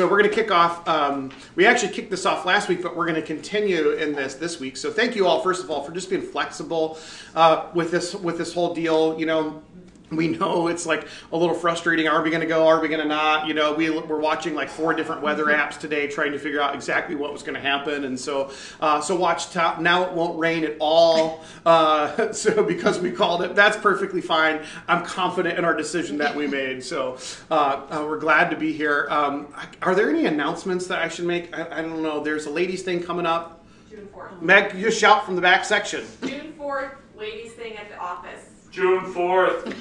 So we're going to kick off. Um, we actually kicked this off last week, but we're going to continue in this this week. So thank you all, first of all, for just being flexible uh, with this with this whole deal. You know, we know it's like a little frustrating. Are we going to go? Are we going to not? You know, we we're watching like four different weather Mm-hmm. apps today, trying to figure out exactly what was going to happen. And so, uh, so watch top. Now it won't rain at all. Uh, so because we called it, that's perfectly fine. I'm confident in our decision that we made. So uh, uh, we're glad to be here. Um, are there any announcements that I should make? I, I don't know. There's a ladies thing coming up. June 4th. Meg, you just shout from the back section. June 4th, ladies thing at the office. June 4th,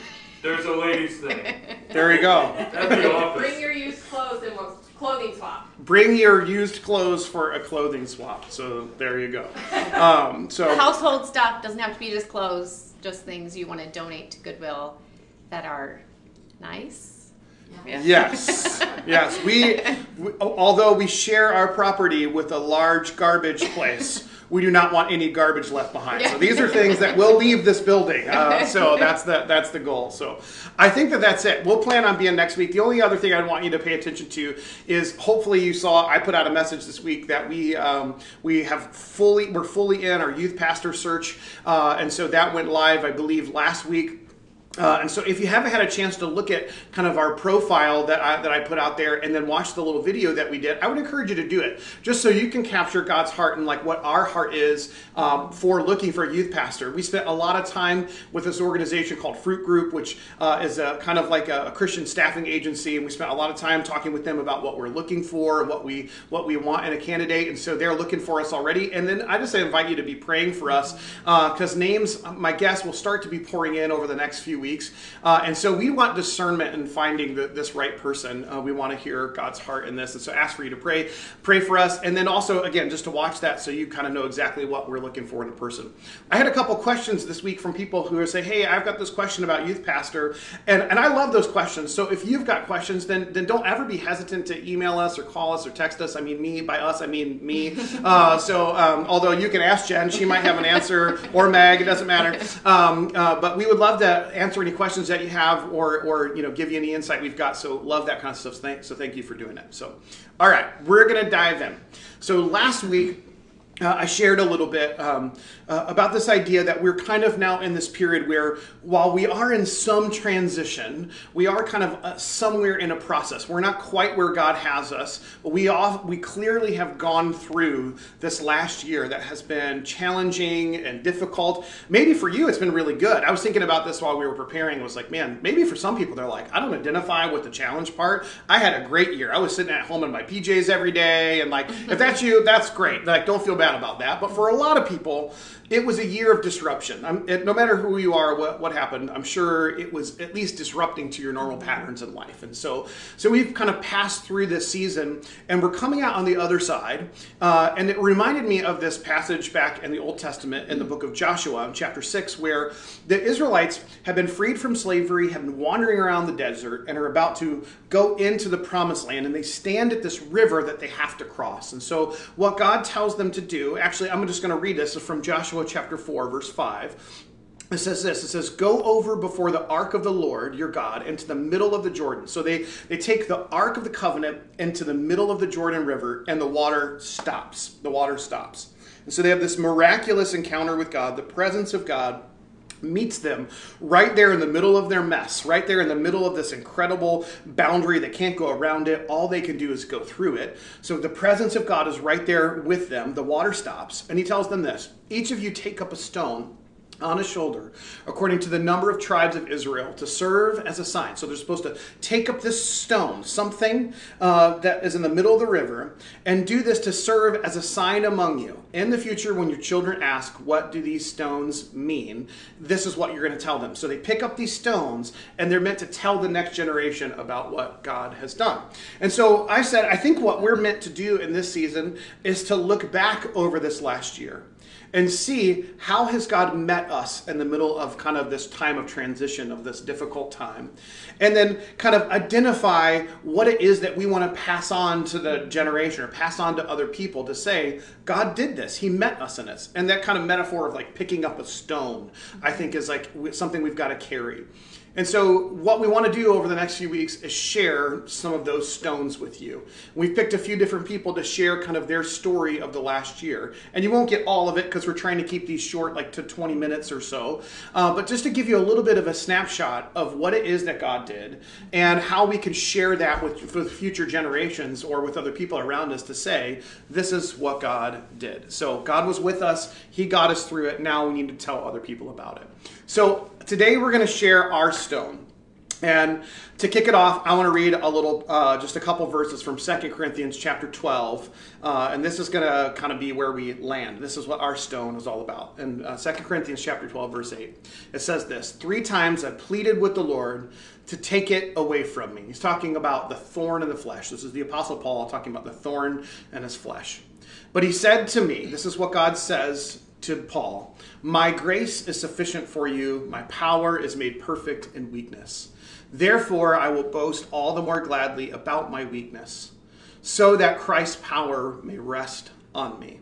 there's a ladies thing There you go. at the office. Bring your used clothes and we'll clothing swap. bring your used clothes for a clothing swap. So there you go. Um, so Household stuff doesn't have to be just clothes, just things you want to donate to Goodwill that are nice. Yeah. yes, yes, we, we although we share our property with a large garbage place. We do not want any garbage left behind. So these are things that will leave this building. Uh, so that's the that's the goal. So I think that that's it. We'll plan on being next week. The only other thing I want you to pay attention to is hopefully you saw I put out a message this week that we um, we have fully we're fully in our youth pastor search, uh, and so that went live I believe last week. Uh, and so, if you haven't had a chance to look at kind of our profile that I, that I put out there, and then watch the little video that we did, I would encourage you to do it, just so you can capture God's heart and like what our heart is um, for looking for a youth pastor. We spent a lot of time with this organization called Fruit Group, which uh, is a kind of like a, a Christian staffing agency, and we spent a lot of time talking with them about what we're looking for, what we what we want in a candidate, and so they're looking for us already. And then I just invite you to be praying for us because names, my guess, will start to be pouring in over the next few weeks. Uh, and so we want discernment in finding the, this right person. Uh, we want to hear God's heart in this. And so ask for you to pray, pray for us. And then also, again, just to watch that so you kind of know exactly what we're looking for in a person. I had a couple questions this week from people who are saying, hey, I've got this question about youth pastor. And, and I love those questions. So if you've got questions, then, then don't ever be hesitant to email us or call us or text us. I mean, me, by us, I mean me. Uh, so um, although you can ask Jen, she might have an answer, or Meg, it doesn't matter. Um, uh, but we would love to answer any questions that you have or, or you know, give you any insight we've got. So love that kind of stuff. Thank, so thank you for doing that. So, all right, we're going to dive in. So last week, uh, I shared a little bit um, uh, about this idea that we're kind of now in this period where, while we are in some transition, we are kind of uh, somewhere in a process. We're not quite where God has us, but we we clearly have gone through this last year that has been challenging and difficult. Maybe for you, it's been really good. I was thinking about this while we were preparing. I was like, man, maybe for some people, they're like, I don't identify with the challenge part. I had a great year. I was sitting at home in my PJs every day, and like, if that's you, that's great. Like, don't feel bad about that. But for a lot of people, it was a year of disruption. It, no matter who you are, what, what happened, I'm sure it was at least disrupting to your normal patterns in life. And so, so we've kind of passed through this season, and we're coming out on the other side. Uh, and it reminded me of this passage back in the Old Testament in the book of Joshua, chapter six, where the Israelites have been freed from slavery, have been wandering around the desert, and are about to go into the promised land. And they stand at this river that they have to cross. And so, what God tells them to do, actually, I'm just going to read this from Joshua chapter 4, verse 5. It says this it says, Go over before the ark of the Lord your God into the middle of the Jordan. So they, they take the ark of the covenant into the middle of the Jordan River, and the water stops. The water stops. And so they have this miraculous encounter with God, the presence of God meets them right there in the middle of their mess, right there in the middle of this incredible boundary that can't go around it. All they can do is go through it. So the presence of God is right there with them. The water stops, and he tells them this Each of you take up a stone on a shoulder, according to the number of tribes of Israel, to serve as a sign. So they're supposed to take up this stone, something uh, that is in the middle of the river, and do this to serve as a sign among you. In the future, when your children ask, What do these stones mean? this is what you're going to tell them. So they pick up these stones, and they're meant to tell the next generation about what God has done. And so I said, I think what we're meant to do in this season is to look back over this last year and see how has God met us in the middle of kind of this time of transition of this difficult time and then kind of identify what it is that we want to pass on to the generation or pass on to other people to say God did this. He met us in this. And that kind of metaphor of like picking up a stone I think is like something we've got to carry And so, what we want to do over the next few weeks is share some of those stones with you. We've picked a few different people to share kind of their story of the last year. And you won't get all of it because we're trying to keep these short, like to 20 minutes or so. Uh, but just to give you a little bit of a snapshot of what it is that God did and how we can share that with, with future generations or with other people around us to say, this is what God did. So, God was with us, He got us through it. Now we need to tell other people about it. So, today we're going to share our stone. And to kick it off, I want to read a little, uh, just a couple verses from Second Corinthians chapter 12. Uh, and this is going to kind of be where we land. This is what our stone is all about. In uh, Corinthians chapter 12, verse 8, it says this Three times I pleaded with the Lord to take it away from me. He's talking about the thorn in the flesh. This is the Apostle Paul talking about the thorn in his flesh. But he said to me, This is what God says to Paul My grace is sufficient for you, my power is made perfect in weakness. Therefore, I will boast all the more gladly about my weakness, so that Christ's power may rest on me.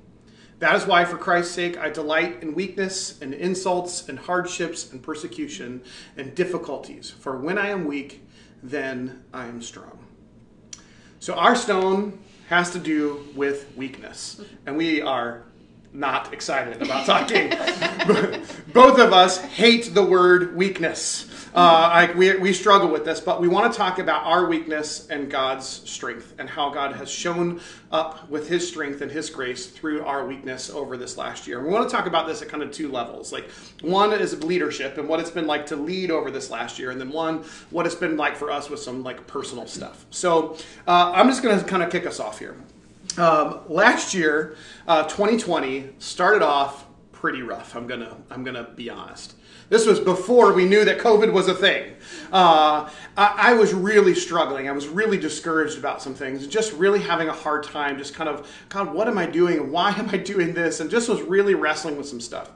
That is why, for Christ's sake, I delight in weakness and insults and hardships and persecution and difficulties. For when I am weak, then I am strong. So, our stone has to do with weakness. And we are not excited about talking. Both of us hate the word weakness. Uh, I, we, we struggle with this, but we want to talk about our weakness and God's strength and how God has shown up with his strength and his grace through our weakness over this last year. And we want to talk about this at kind of two levels. Like, one is leadership and what it's been like to lead over this last year, and then one, what it's been like for us with some like personal stuff. So uh, I'm just going to kind of kick us off here. Um, last year, uh, 2020 started off pretty rough. I'm gonna I'm gonna be honest. This was before we knew that COVID was a thing. Uh, I, I, was really struggling. I was really discouraged about some things, just really having a hard time. Just kind of, God, what am I doing? Why am I doing this? And just was really wrestling with some stuff.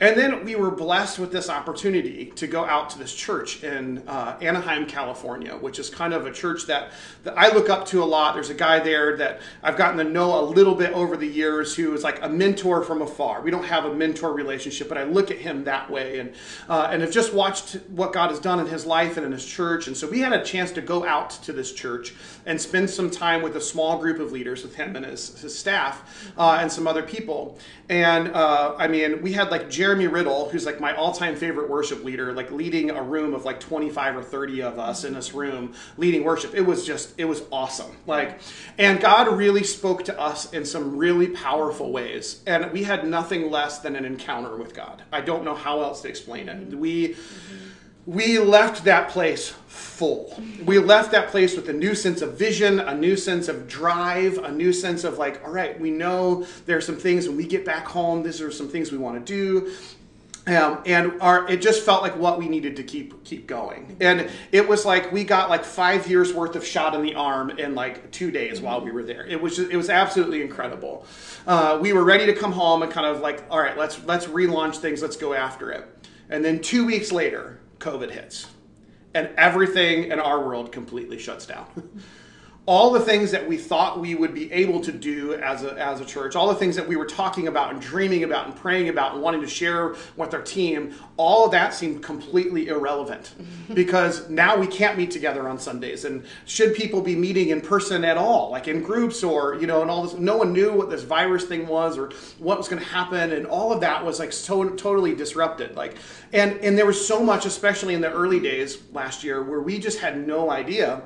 And then we were blessed with this opportunity to go out to this church in uh, Anaheim, California, which is kind of a church that, that I look up to a lot. There's a guy there that I've gotten to know a little bit over the years who is like a mentor from afar. We don't have a mentor relationship, but I look at him that way and, uh, and have just watched what God has done in his life and in his church. And so we had a chance to go out to this church and spend some time with a small group of leaders, with him and his, his staff uh, and some other people. And uh, I mean, we had like Jeremy Riddle, who's like my all-time favorite worship leader, like leading a room of like 25 or 30 of us in this room leading worship. It was just, it was awesome. Like, and God really spoke to us in some really powerful ways. And we had nothing less than an encounter with God. I don't know how else to explain it. We, we left that place full. We left that place with a new sense of vision, a new sense of drive, a new sense of like, all right, we know there are some things when we get back home, these are some things we want to do. Um, and our, it just felt like what we needed to keep keep going. And it was like we got like five years worth of shot in the arm in like two days while we were there. It was just, it was absolutely incredible. Uh, we were ready to come home and kind of like, all right, let's let's relaunch things, let's go after it. And then two weeks later, COVID hits, and everything in our world completely shuts down. all the things that we thought we would be able to do as a, as a church, all the things that we were talking about and dreaming about and praying about and wanting to share with our team, all of that seemed completely irrelevant because now we can't meet together on Sundays. And should people be meeting in person at all, like in groups or, you know, and all this, no one knew what this virus thing was or what was going to happen. And all of that was like so totally disrupted. Like, and, and there was so much, especially in the early days last year, where we just had no idea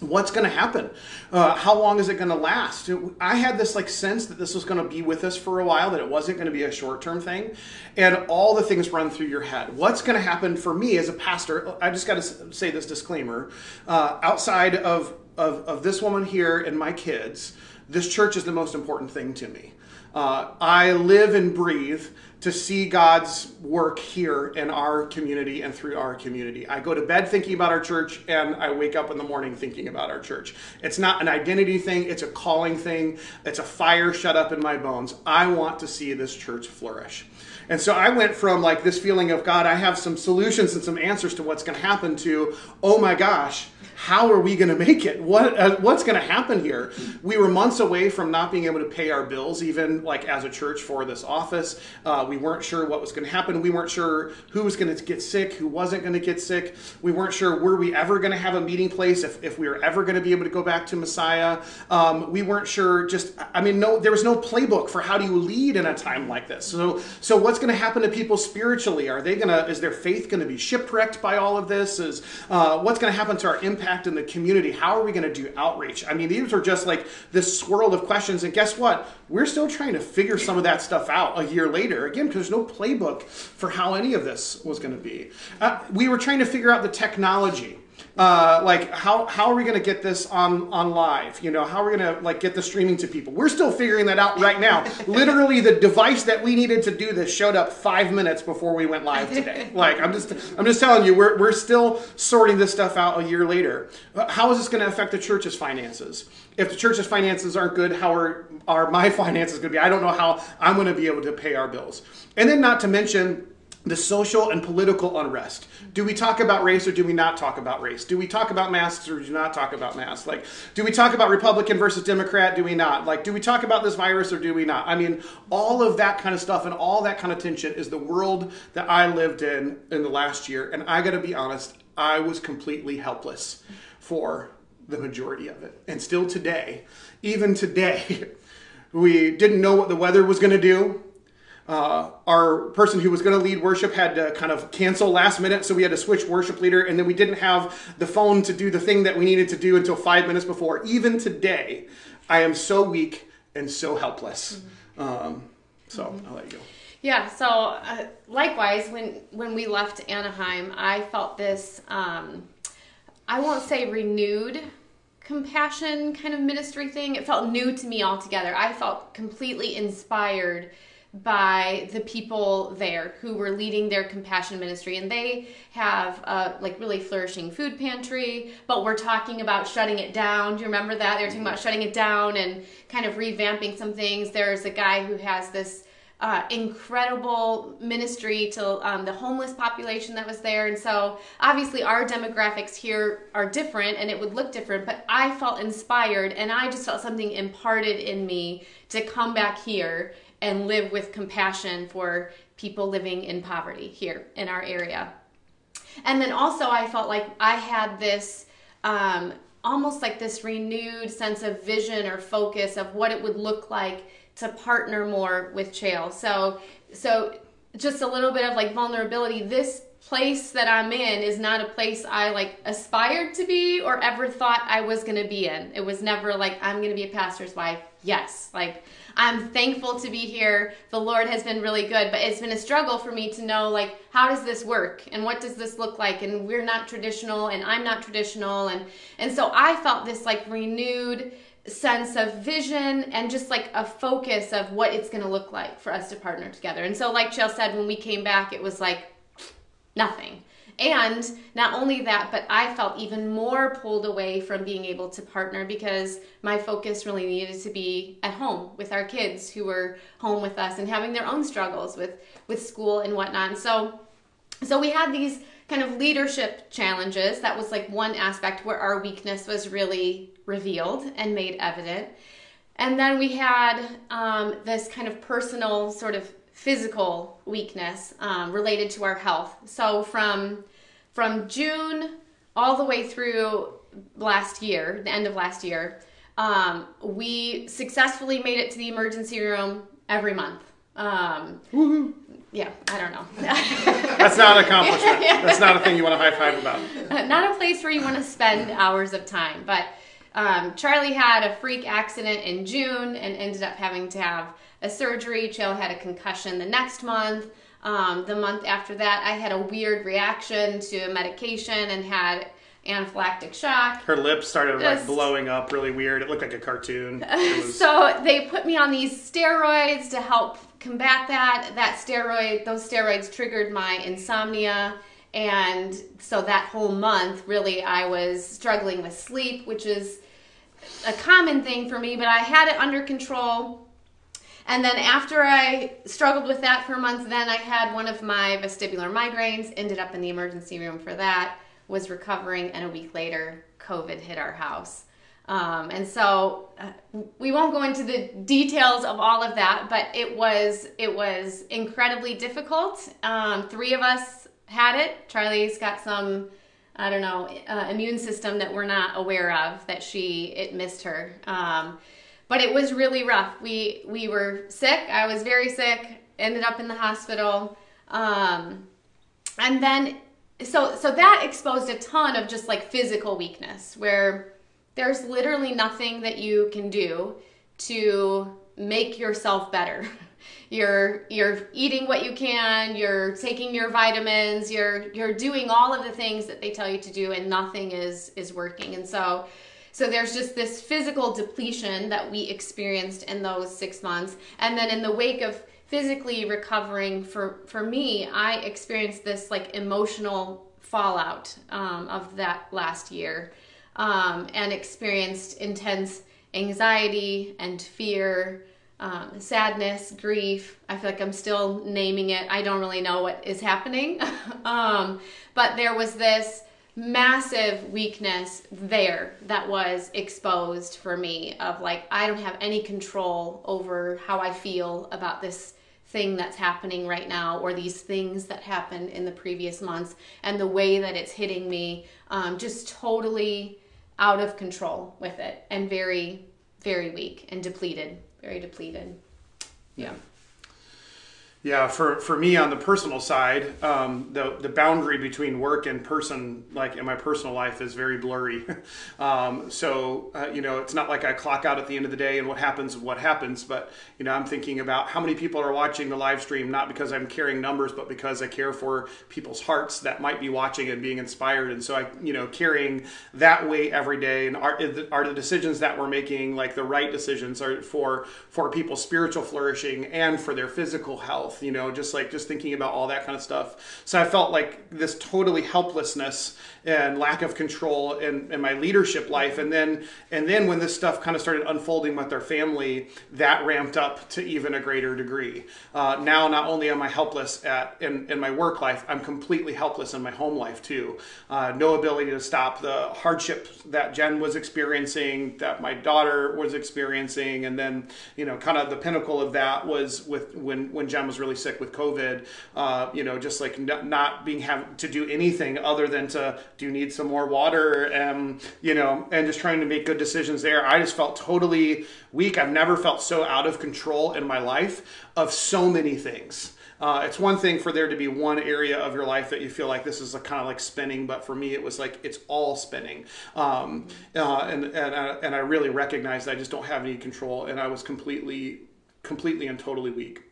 what's going to happen? Uh, how long is it going to last i had this like sense that this was going to be with us for a while that it wasn't going to be a short-term thing and all the things run through your head. What's going to happen for me as a pastor i just got to say this disclaimer uh, outside of, of, of this woman here and my kids this church is the most important thing to me uh, I live and breathe to see God's work here in our community and through our community. I go to bed thinking about our church and I wake up in the morning thinking about our church. It's not an identity thing, it's a calling thing, it's a fire shut up in my bones. I want to see this church flourish. And so I went from like this feeling of God, I have some solutions and some answers to what's going to happen to, oh my gosh, how are we going to make it? What uh, what's going to happen here? We were months away from not being able to pay our bills, even like as a church for this office. Uh, we weren't sure what was going to happen. We weren't sure who was going to get sick, who wasn't going to get sick. We weren't sure were we ever going to have a meeting place, if, if we were ever going to be able to go back to Messiah. Um, we weren't sure. Just, I mean, no, there was no playbook for how do you lead in a time like this. So, so what's going to happen to people spiritually? Are they going to? Is their faith going to be shipwrecked by all of this? Is uh, what's going to happen to our impact in the community? How are we going to do outreach? I mean, these are just like this swirl of questions. And guess what? We're still trying to figure some of that stuff out a year later. Again, because there's no playbook for how any of this was going to be. Uh, we were trying to figure out the technology. Uh, like how how are we going to get this on on live? You know, how are we going to like get the streaming to people? We're still figuring that out right now. Literally, the device that we needed to do this showed up five minutes before we went live today. Like I'm just I'm just telling you, we're we're still sorting this stuff out a year later. Uh, How is this going to affect the church's finances? If the church's finances aren't good, how are are my finances going to be? I don't know how I'm going to be able to pay our bills. And then not to mention the social and political unrest. Do we talk about race or do we not talk about race? Do we talk about masks or do we not talk about masks? Like, do we talk about Republican versus Democrat? Do we not? Like, do we talk about this virus or do we not? I mean, all of that kind of stuff and all that kind of tension is the world that I lived in in the last year. And I got to be honest, I was completely helpless for the majority of it. And still today, even today, we didn't know what the weather was going to do. Uh, our person who was going to lead worship had to kind of cancel last minute, so we had to switch worship leader, and then we didn't have the phone to do the thing that we needed to do until five minutes before. Even today, I am so weak and so helpless. Um, so I'll let you go. Yeah. So uh, likewise, when when we left Anaheim, I felt this. Um, I won't say renewed compassion kind of ministry thing. It felt new to me altogether. I felt completely inspired by the people there who were leading their compassion ministry. And they have a like really flourishing food pantry but we're talking about shutting it down. Do you remember that? They were talking about shutting it down and kind of revamping some things. There's a guy who has this uh, incredible ministry to um, the homeless population that was there. And so, obviously, our demographics here are different and it would look different, but I felt inspired and I just felt something imparted in me to come back here and live with compassion for people living in poverty here in our area. And then also, I felt like I had this um, almost like this renewed sense of vision or focus of what it would look like to partner more with Chael. So, so just a little bit of like vulnerability. This place that I'm in is not a place I like aspired to be or ever thought I was going to be in. It was never like I'm going to be a pastor's wife. Yes, like I'm thankful to be here. The Lord has been really good, but it's been a struggle for me to know like how does this work and what does this look like and we're not traditional and I'm not traditional and and so I felt this like renewed sense of vision and just like a focus of what it's going to look like for us to partner together. And so like Chael said when we came back it was like nothing. And not only that, but I felt even more pulled away from being able to partner because my focus really needed to be at home with our kids who were home with us and having their own struggles with, with school and whatnot. And so, so we had these kind of leadership challenges. That was like one aspect where our weakness was really revealed and made evident. And then we had um, this kind of personal, sort of physical weakness um, related to our health. So from from June all the way through last year, the end of last year, um, we successfully made it to the emergency room every month. Um, yeah, I don't know. That's not an accomplishment. That's not a thing you want to high five about. not a place where you want to spend hours of time. But um, Charlie had a freak accident in June and ended up having to have a surgery. Chael had a concussion the next month. Um, the month after that, I had a weird reaction to a medication and had anaphylactic shock. Her lips started like blowing up really weird. It looked like a cartoon. Was- So they put me on these steroids to help combat that. That steroid, those steroids triggered my insomnia. And so that whole month, really, I was struggling with sleep, which is a common thing for me, but I had it under control. And then after I struggled with that for a month, then I had one of my vestibular migraines, ended up in the emergency room for that, was recovering, and a week later, COVID hit our house. Um, and so uh, we won't go into the details of all of that, but it was it was incredibly difficult. Um, three of us had it. Charlie's got some I don't know uh, immune system that we're not aware of that she it missed her. Um, but it was really rough. We we were sick. I was very sick. Ended up in the hospital. Um, and then so so that exposed a ton of just like physical weakness where there's literally nothing that you can do to make yourself better. You're you're eating what you can, you're taking your vitamins, you're you're doing all of the things that they tell you to do and nothing is is working. And so so there's just this physical depletion that we experienced in those 6 months. And then in the wake of physically recovering for for me, I experienced this like emotional fallout um, of that last year um, and experienced intense anxiety and fear, um, sadness, grief. I feel like I'm still naming it. I don't really know what is happening. um, but there was this massive weakness there that was exposed for me of like, I don't have any control over how I feel about this thing that's happening right now or these things that happened in the previous months and the way that it's hitting me um, just totally out of control with it and very very weak and depleted very depleted. Yeah Yeah, for, for me on the personal side, um, the the boundary between work and person, like in my personal life, is very blurry. um, so uh, you know, it's not like I clock out at the end of the day and what happens, what happens. But you know, I'm thinking about how many people are watching the live stream, not because I'm carrying numbers, but because I care for people's hearts that might be watching and being inspired. And so I, you know, carrying that weight every day, and are are the decisions that we're making like the right decisions are for for people's spiritual flourishing and for their physical health you know, just like just thinking about all that kind of stuff. So I felt like this totally helplessness and lack of control in, in my leadership life. And then and then when this stuff kind of started unfolding with our family, that ramped up to even a greater degree. Uh, now not only am I helpless at in, in my work life, I'm completely helpless in my home life too. Uh, no ability to stop the hardship that Jen was experiencing, that my daughter was experiencing, and then you know, kind of the pinnacle of that was with when when Jen was really sick with COVID, uh, you know, just like not, not being have to do anything other than to do you need some more water, and you know, and just trying to make good decisions there. I just felt totally weak. I've never felt so out of control in my life of so many things. Uh, it's one thing for there to be one area of your life that you feel like this is kind of like spinning, but for me, it was like it's all spinning. Um, uh, and and I, and I really recognized I just don't have any control, and I was completely, completely and totally weak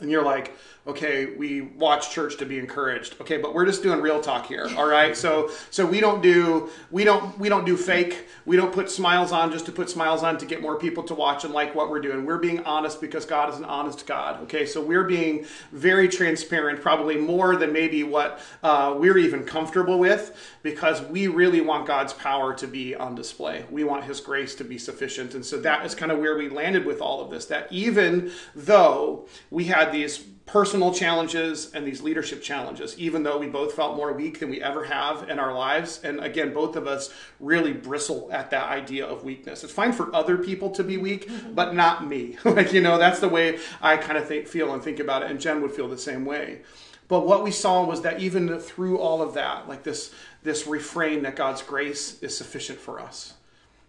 and you're like, okay, we watch church to be encouraged. Okay, but we're just doing real talk here. All right. So so we don't do we don't we don't do fake. We don't put smiles on just to put smiles on to get more people to watch and like what we're doing. We're being honest because God is an honest God. Okay, so we're being very transparent, probably more than maybe what uh, we're even comfortable with, because we really want God's power to be on display. We want His grace to be sufficient, and so that is kind of where we landed with all of this. That even though we had these personal challenges and these leadership challenges, even though we both felt more weak than we ever have in our lives. And again, both of us really bristle at that idea of weakness. It's fine for other people to be weak, but not me. like, you know, that's the way I kind of think, feel and think about it. And Jen would feel the same way. But what we saw was that even through all of that, like this, this refrain that God's grace is sufficient for us,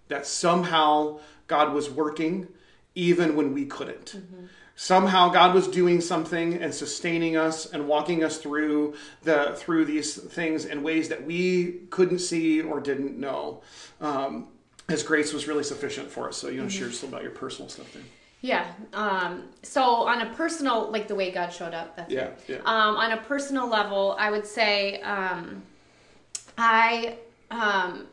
that somehow God was working even when we couldn't. Mm-hmm somehow God was doing something and sustaining us and walking us through the through these things in ways that we couldn't see or didn't know. Um, His grace was really sufficient for us. So you want to share just about your personal stuff there. Yeah. Um, so on a personal, like the way God showed up. That's yeah, it. yeah. Um, on a personal level, I would say um, I um,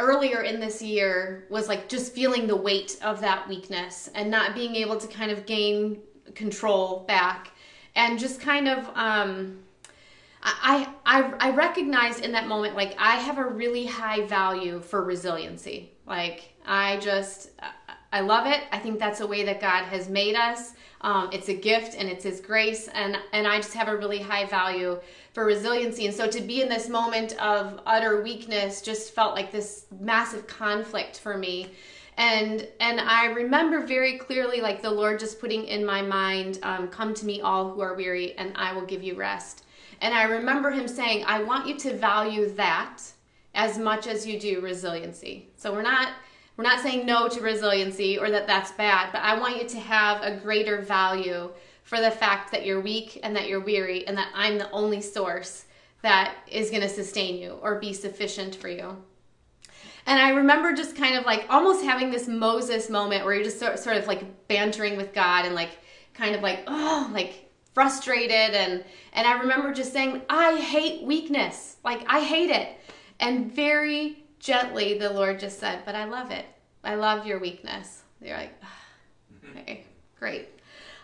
earlier in this year was like just feeling the weight of that weakness and not being able to kind of gain control back and just kind of um I, I I recognized in that moment like I have a really high value for resiliency. Like I just I love it. I think that's a way that God has made us. Um, it's a gift and it's His grace, and and I just have a really high value for resiliency. And so to be in this moment of utter weakness just felt like this massive conflict for me. And and I remember very clearly, like the Lord just putting in my mind, um, "Come to me, all who are weary, and I will give you rest." And I remember Him saying, "I want you to value that as much as you do resiliency." So we're not we're not saying no to resiliency or that that's bad, but I want you to have a greater value for the fact that you're weak and that you're weary and that I'm the only source that is going to sustain you or be sufficient for you. And I remember just kind of like almost having this Moses moment where you're just sort, of like bantering with God and like kind of like, oh, like frustrated. And, and I remember just saying, I hate weakness. Like, I hate it. And very gently, the Lord just said, But I love it. I love your weakness. You're like, okay, great.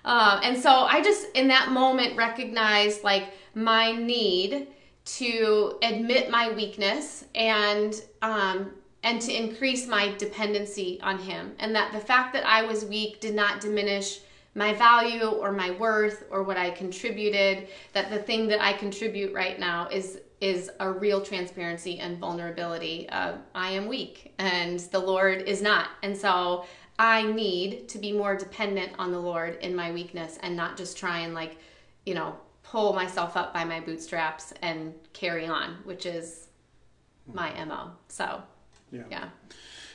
Um, and so I just, in that moment, recognized like my need to admit my weakness and um, and to increase my dependency on Him, and that the fact that I was weak did not diminish my value or my worth or what I contributed. That the thing that I contribute right now is is a real transparency and vulnerability. Uh, I am weak, and the Lord is not, and so I need to be more dependent on the Lord in my weakness and not just try and like, you know, pull myself up by my bootstraps and carry on, which is my MO. So, Yeah. yeah.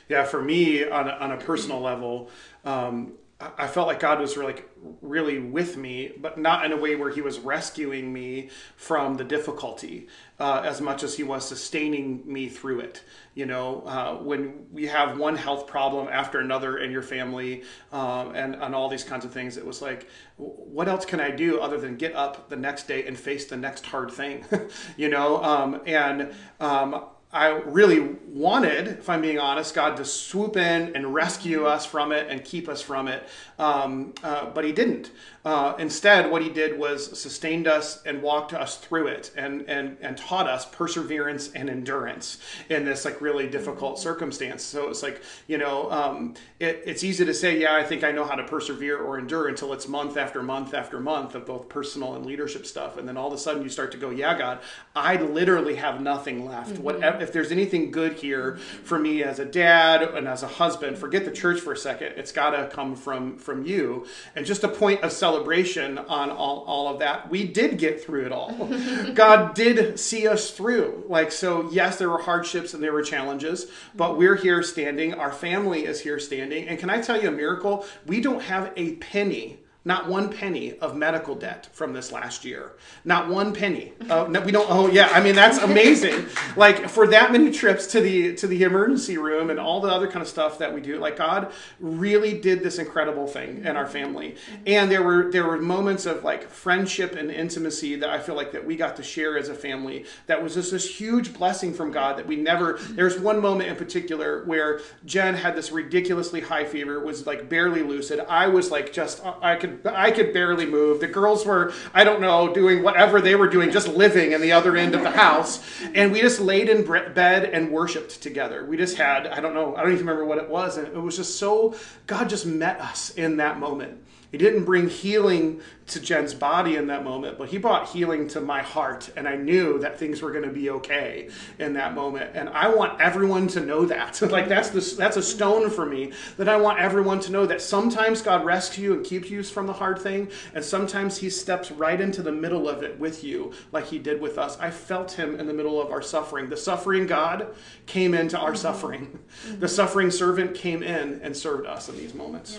Yeah, for me on a, on a personal level, um, I- felt like God was really, really with me, but not in a way where He was rescuing me from the difficulty, uh, as much as He was sustaining me through it. You know, uh, when we have one health problem after another in your family, um, and and all these kinds of things, it was like, what else can I do other than get up the next day and face the next hard thing? you know, um, and um, I really wanted, if I'm being honest, God to swoop in and rescue us from it and keep us from it, um, uh, but He didn't. Uh, instead, what He did was sustained us and walked us through it, and and and taught us perseverance and endurance in this like really difficult circumstance. So it's like you know, um, it, it's easy to say, yeah, I think I know how to persevere or endure until it's month after month after month of both personal and leadership stuff, and then all of a sudden you start to go, yeah, God, I literally have nothing left. Whatever, if there's anything good here for me as a dad and as a husband, forget the church for a second. It's got to come from from you. And just a point of celebration on all, all of that, we did get through it all. God did see us through. Like so, yes, there were hardships and there were challenges, but we're here standing. Our family is here standing. And can I tell you a miracle? We don't have a penny not one penny of medical debt from this last year. Not one penny. Oh, no, we don't. Oh yeah, I mean that's amazing. like for that many trips to the to the emergency room and all the other kind of stuff that we do. Like God really did this incredible thing in our family. And there were there were moments of like friendship and intimacy that I feel like that we got to share as a family. That was just this huge blessing from God that we never. There's one moment in particular where Jen had this ridiculously high fever, was like barely lucid. I was like just I could I could barely move. The girls were I don't know doing whatever they were doing, just living in the other end of the house, and we just laid in bed and worshipped together. We just had I don't know I don't even remember what it was, and it was just so God just met us in that moment. He didn't bring healing to Jen's body in that moment, but he brought healing to my heart. And I knew that things were going to be okay in that moment. And I want everyone to know that. like that's the, that's a stone for me that I want everyone to know that sometimes God rescues you and keeps you from the hard thing. And sometimes he steps right into the middle of it with you, like he did with us. I felt him in the middle of our suffering. The suffering God came into our mm-hmm. suffering. Mm-hmm. The suffering servant came in and served us in these moments.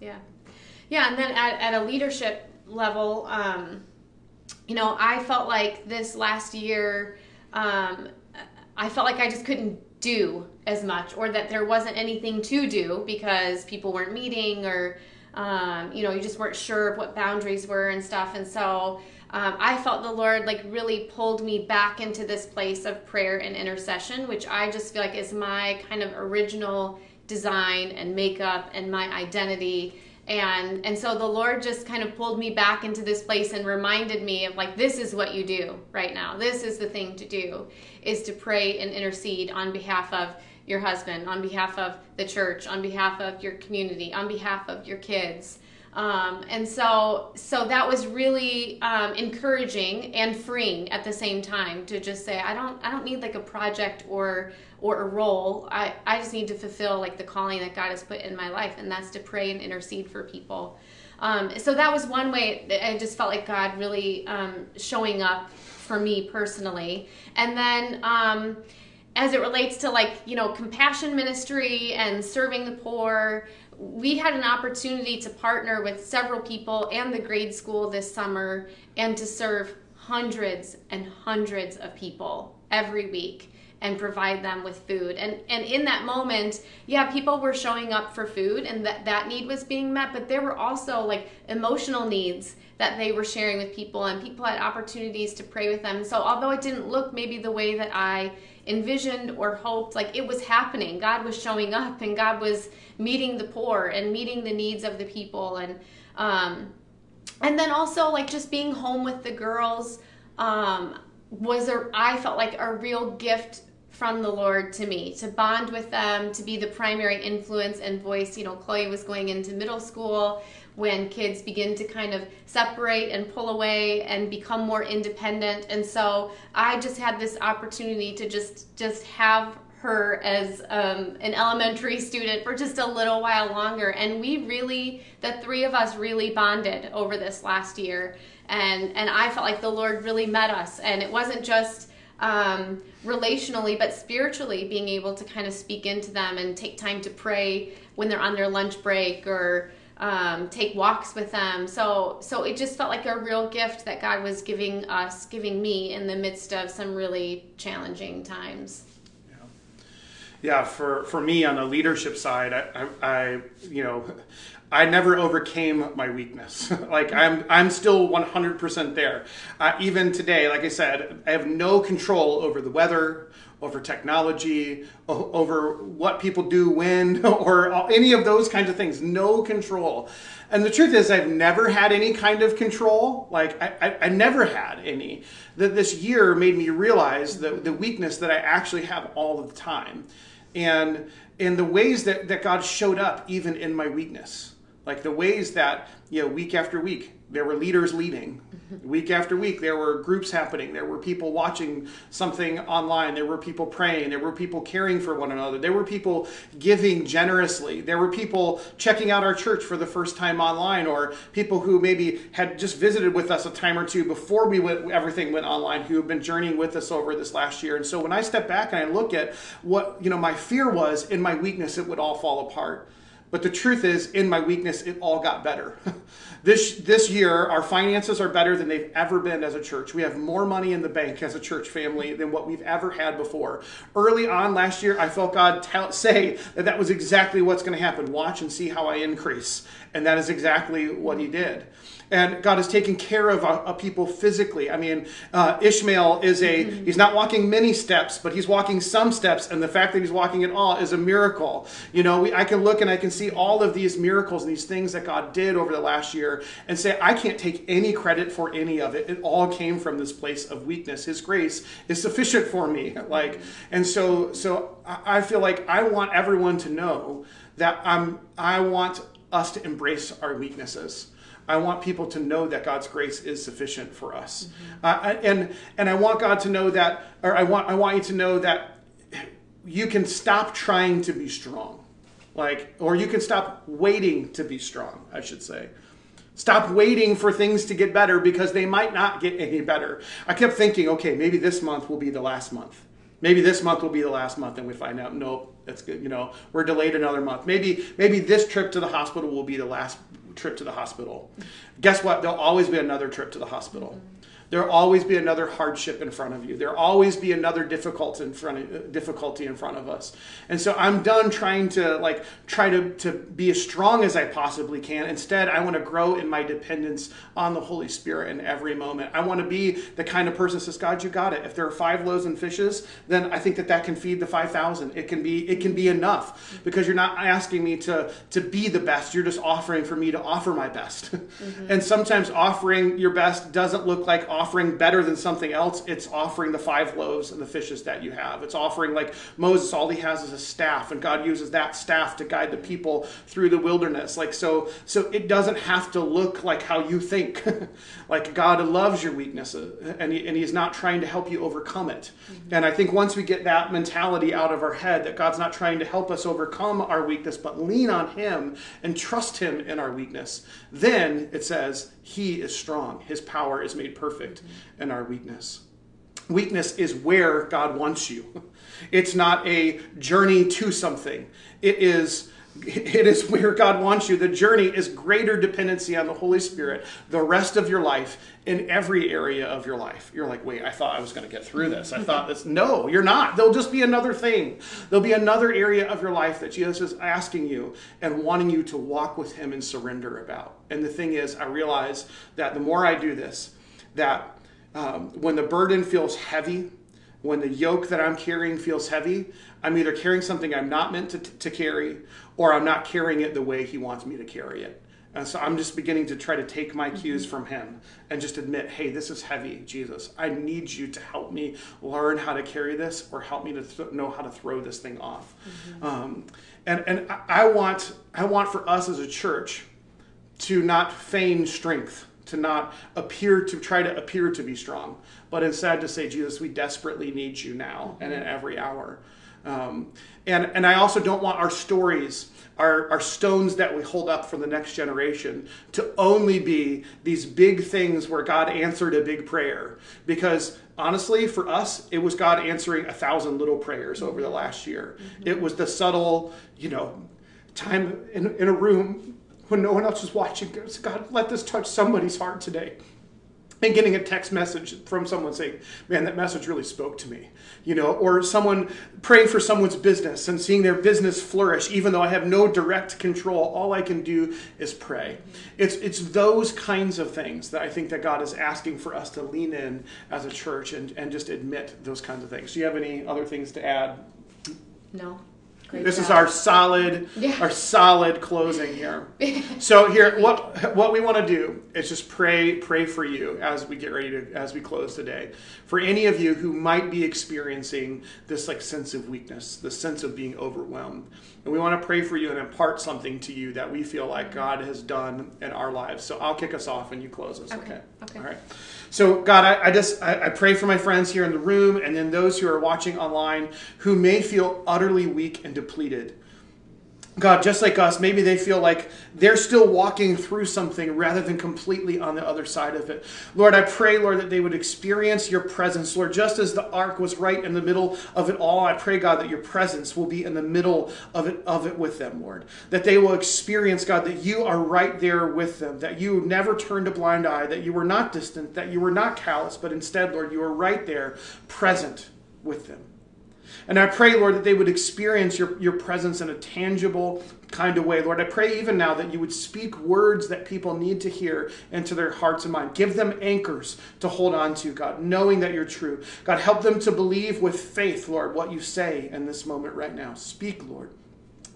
Yeah, yeah, yeah. And then at, at a leadership level, um, you know, I felt like this last year, um, I felt like I just couldn't do as much, or that there wasn't anything to do because people weren't meeting, or um, you know, you just weren't sure what boundaries were and stuff. And so um, I felt the Lord like really pulled me back into this place of prayer and intercession, which I just feel like is my kind of original design and makeup and my identity and and so the lord just kind of pulled me back into this place and reminded me of like this is what you do right now this is the thing to do is to pray and intercede on behalf of your husband, on behalf of the church, on behalf of your community, on behalf of your kids. Um, and so, so that was really um, encouraging and freeing at the same time to just say, I don't, I don't need like a project or or a role. I, I just need to fulfill like the calling that God has put in my life, and that's to pray and intercede for people. Um, so that was one way. I just felt like God really um, showing up for me personally, and then. Um, as it relates to like you know compassion ministry and serving the poor we had an opportunity to partner with several people and the grade school this summer and to serve hundreds and hundreds of people every week and provide them with food. And and in that moment yeah people were showing up for food and that that need was being met but there were also like emotional needs that they were sharing with people and people had opportunities to pray with them. So although it didn't look maybe the way that i envisioned or hoped like it was happening. God was showing up and god was meeting the poor and meeting the needs of the people. And um and then also like just being home with the girls um was a i felt like a real gift from the Lord to me to bond with them, to be the primary influence and voice. You know, Chloe was going into middle school when kids begin to kind of separate and pull away and become more independent. And so I just had this opportunity to just just have her as um, an elementary student for just a little while longer. And we really the three of us really bonded over this last year. And and i felt like the lord really met us. And it wasn't just um, relationally but spiritually being able to kind of speak into them and take time to pray when they're on their lunch break or um, take walks with them. So so it just felt like a real gift that God was giving us, giving me in the midst of some really challenging times. Yeah, yeah for for me on the leadership side, I, I, I you know. I never overcame my weakness. like I'm, I'm still 100% there. Uh, even today, like I said, I have no control over the weather, over technology, over what people do when, or any of those kinds of things. No control. And the truth is, I've never had any kind of control. Like, I, I, I never had any. That this year made me realize the, the weakness that I actually have all of the time. And, and the ways that, that God showed up even in my weakness. Like the ways that, you know, week after week, there were leaders leading. Mm-hmm. week after week, there were groups happening. There were people watching something online. There were people praying. There were people caring for one another. There were people giving generously. There were people checking out our church for the first time online, or people who maybe had just visited with us a time or two before we went, everything went online, who have been journeying with us over this last year. And so when I step back and I look at what you know, my fear was in my weakness, it would all fall apart. But the truth is, in my weakness, it all got better. this, this year, our finances are better than they've ever been as a church. We have more money in the bank as a church family than what we've ever had before. Early on last year, I felt God say that that was exactly what's going to happen. Watch and see how I increase. And that is exactly what He did and God is taking care of, uh, of people physically. I mean, uh, Ishmael is a, mm-hmm. he's not walking many steps, but he's walking some steps, and the fact that he's walking at all is a miracle. You know, we, I can look and I can see all of these miracles and these things that God did over the last year and say, I can't take any credit for any of it. It all came from this place of weakness. His grace is sufficient for me. Like, and so, so I feel like I want everyone to know that I'm, I want us to embrace our weaknesses. I want people to know that God's grace is sufficient for us, mm-hmm. uh, and and I want God to know that, or I want I want you to know that you can stop trying to be strong, like, or you can stop waiting to be strong. I should say. Stop waiting for things to get better because they might not get any better. I kept thinking, okay, maybe this month will be the last month. Maybe this month will be the last month, and we find out, nope, that's good. You know, we're delayed another month. Maybe maybe this trip to the hospital will be the last trip to the hospital. Guess what? There'll always be another trip to the hospital. Mm-hmm. There'll always be another hardship in front of you. There'll always be another difficulty in front of, difficulty in front of us. And so I'm done trying to like try to, to be as strong as I possibly can. Instead, I want to grow in my dependence on the Holy Spirit in every moment. I want to be the kind of person that says, God, you got it. If there are five loaves and fishes, then I think that that can feed the 5,000. It can be, it can be enough because you're not asking me to, to be the best. You're just offering for me to offer my best. Mm-hmm. and sometimes offering your best doesn't look like offering offering better than something else, it's offering the five loaves and the fishes that you have. It's offering like Moses, all he has is a staff, and God uses that staff to guide the people through the wilderness. Like so, so it doesn't have to look like how you think. like God loves your weakness, uh, and, he, and He's not trying to help you overcome it. And I think once we get that mentality out of our head, that God's not trying to help us overcome our weakness, but lean on Him and trust Him in our weakness, then it says He is strong. His power is made perfect in our weakness. Weakness is where God wants you. It's not a journey to something. It is it is where God wants you. The journey is greater dependency on the Holy Spirit the rest of your life in every area of your life. You're like, wait, I thought I was going to get through this. I thought this. No, you're not. There'll just be another thing. There'll be another area of your life that Jesus is asking you and wanting you to walk with Him and surrender about. And the thing is, I realize that the more I do this, that um, when the burden feels heavy, when the yoke that I'm carrying feels heavy, I'm either carrying something I'm not meant to, to carry or I'm not carrying it the way He wants me to carry it. And so I'm just beginning to try to take my cues from Him and just admit, hey, this is heavy, Jesus. I need you to help me learn how to carry this or help me to th- know how to throw this thing off. Um, and and I want, I want for us as a church to not feign strength, to not appear to try to appear to be strong, but instead to say, Jesus, we desperately need you now and in mm-hmm. every hour. Um, and and I also don't want our stories, our, our stones that we hold up for the next generation, to only be these big things where God answered a big prayer. Because honestly, for us, it was God answering a thousand little prayers over the mm-hmm. last year. Mm-hmm. It was the subtle, you know, time in, in a room when no one else is watching. goes, God, let this touch somebody's heart today. And getting a text message from someone saying, Man, that message really spoke to me. You know, or someone praying for someone's business and seeing their business flourish, even though I have no direct control. All I can do is pray. It's it's those kinds of things that I think that God is asking for us to lean in as a church and, and just admit those kinds of things. Do you have any other things to add No. Great this is our solid, Yeah. our solid closing here. so here, what what we want to do is just pray, pray for you as we get ready to as we close today. For any of you who might be experiencing this like sense of weakness, the sense of being overwhelmed, and we want to pray for you and impart something to you that we feel like God has done in our lives. So I'll kick us off and you close us. Okay. Okay, okay. All right. So God, I, I just I, I pray for my friends here in the room and then those who are watching online who may feel utterly weak and depleted. God, just like us, maybe they feel like they're still walking through something rather than completely on the other side of it. Lord, I pray, Lord, that they would experience your presence. Lord, just as the ark was right in the middle of it all, I pray, God, that your presence will be in the middle of it, of it with them, Lord. That they will experience, God, that you are right there with them, that you never turned a blind eye, that you were not distant, that you were not callous, but instead, Lord, you are right there, present with them. And I pray, Lord, that they would experience your, your presence in a tangible kind of way. Lord, I pray even now that you would speak words that people need to hear into their hearts and mind. Give them anchors to hold on to, God, knowing that you're true. God, help them to believe with faith, Lord, what you say in this moment right now. Speak, Lord.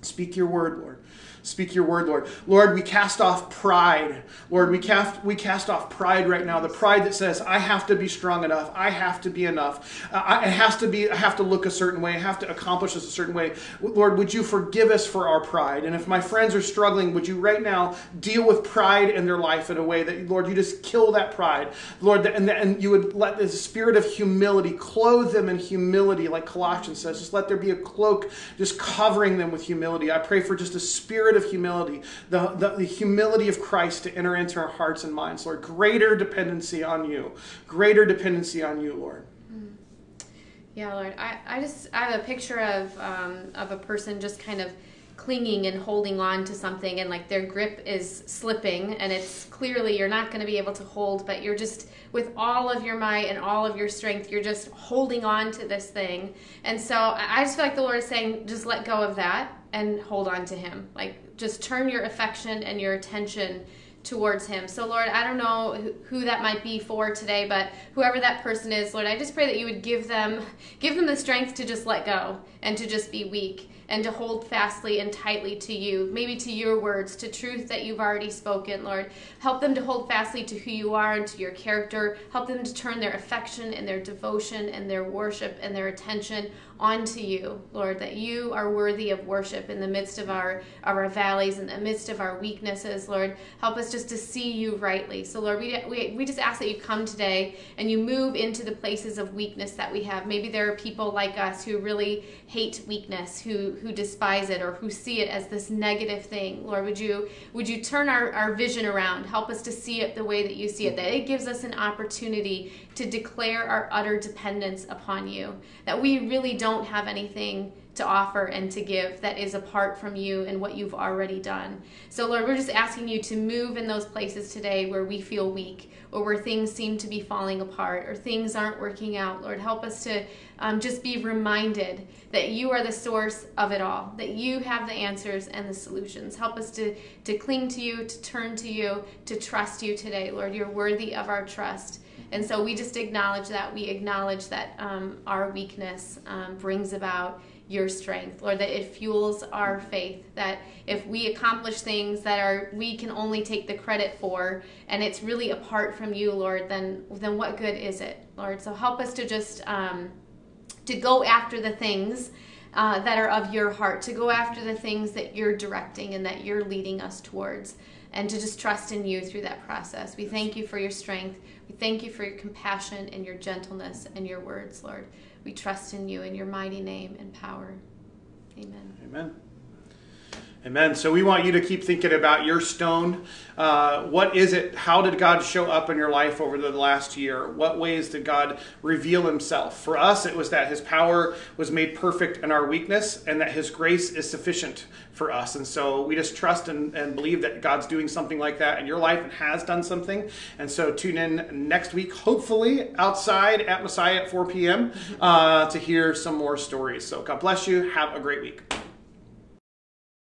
Speak your word, Lord. Speak your word, Lord. Lord, we cast off pride. Lord, we cast, we cast off pride right now. The pride that says, I have to be strong enough. I have to be enough. Uh, I, it has to be, I have to look a certain way. I have to accomplish this a certain way. Lord, would you forgive us for our pride? And if my friends are struggling, would you right now deal with pride in their life in a way that, Lord, you just kill that pride. Lord, and, and you would let the spirit of humility clothe them in humility, like Colossians says. Just let there be a cloak just covering them with humility. I pray for just a spirit of humility, the, the, the, humility of Christ to enter into our hearts and minds, Lord. Greater dependency on you. Greater dependency on you, Lord. Yeah, Lord. I, I just I have a picture of um, of a person just kind of clinging and holding on to something and like their grip is slipping and it's clearly you're not going to be able to hold but you're just with all of your might and all of your strength you're just holding on to this thing and so i just feel like the lord is saying just let go of that and hold on to him like just turn your affection and your attention towards him. So, Lord, I don't know who that might be for today, but whoever that person is, Lord, I just pray that you would give them give them the strength to just let go and to just be weak and to hold fastly and tightly to you, maybe to your words, to truth that you've already spoken, Lord. Help them to hold fastly to who you are and to your character. Help them to turn their affection and their devotion and their worship and their attention onto you, Lord, that you are worthy of worship in the midst of our, of our valleys, in the midst of our weaknesses, Lord. Help us just to see you rightly. So, Lord, we, we, we just ask that you come today and you move into the places of weakness that we have. Maybe there are people like us who really hate weakness, who, who despise it, or who see it as this negative thing. Lord, would you, would you turn our, our vision around? Help us to see it the way that you see it, that it gives us an opportunity to declare our utter dependence upon you, that we really don't have anything to offer and to give that is apart from you and what you've already done. So, Lord, we're just asking you to move in those places today where we feel weak or where things seem to be falling apart or things aren't working out. Lord, help us to um, just be reminded that you are the source of it all, that you have the answers and the solutions. Help us to, to cling to you, to turn to you, to trust you today. Lord, you're worthy of our trust. And so we just acknowledge that. We acknowledge that um, our weakness um, brings about your strength, Lord, that it fuels our faith. That if we accomplish things that are we can only take the credit for, and it's really apart from you, Lord, then then what good is it, Lord? So help us to just um, to go after the things. Uh, that are of your heart, to go after the things that you're directing and that you're leading us towards, and to just trust in you through that process. We thank you for your strength. Thank you for your compassion and your gentleness and your words, Lord. We trust in you in your mighty name and power. Amen. Amen. Amen. So we want you to keep thinking about your stone. Uh, what is it? How did God show up in your life over the last year? What ways did God reveal himself? For us, it was that his power was made perfect in our weakness and that his grace is sufficient for us. And so we just trust and, and believe that God's doing something like that in your life and has done something. And so tune in next week, hopefully outside at Messiah at 4 p.m. Uh, to hear some more stories. So God bless you. Have a great week.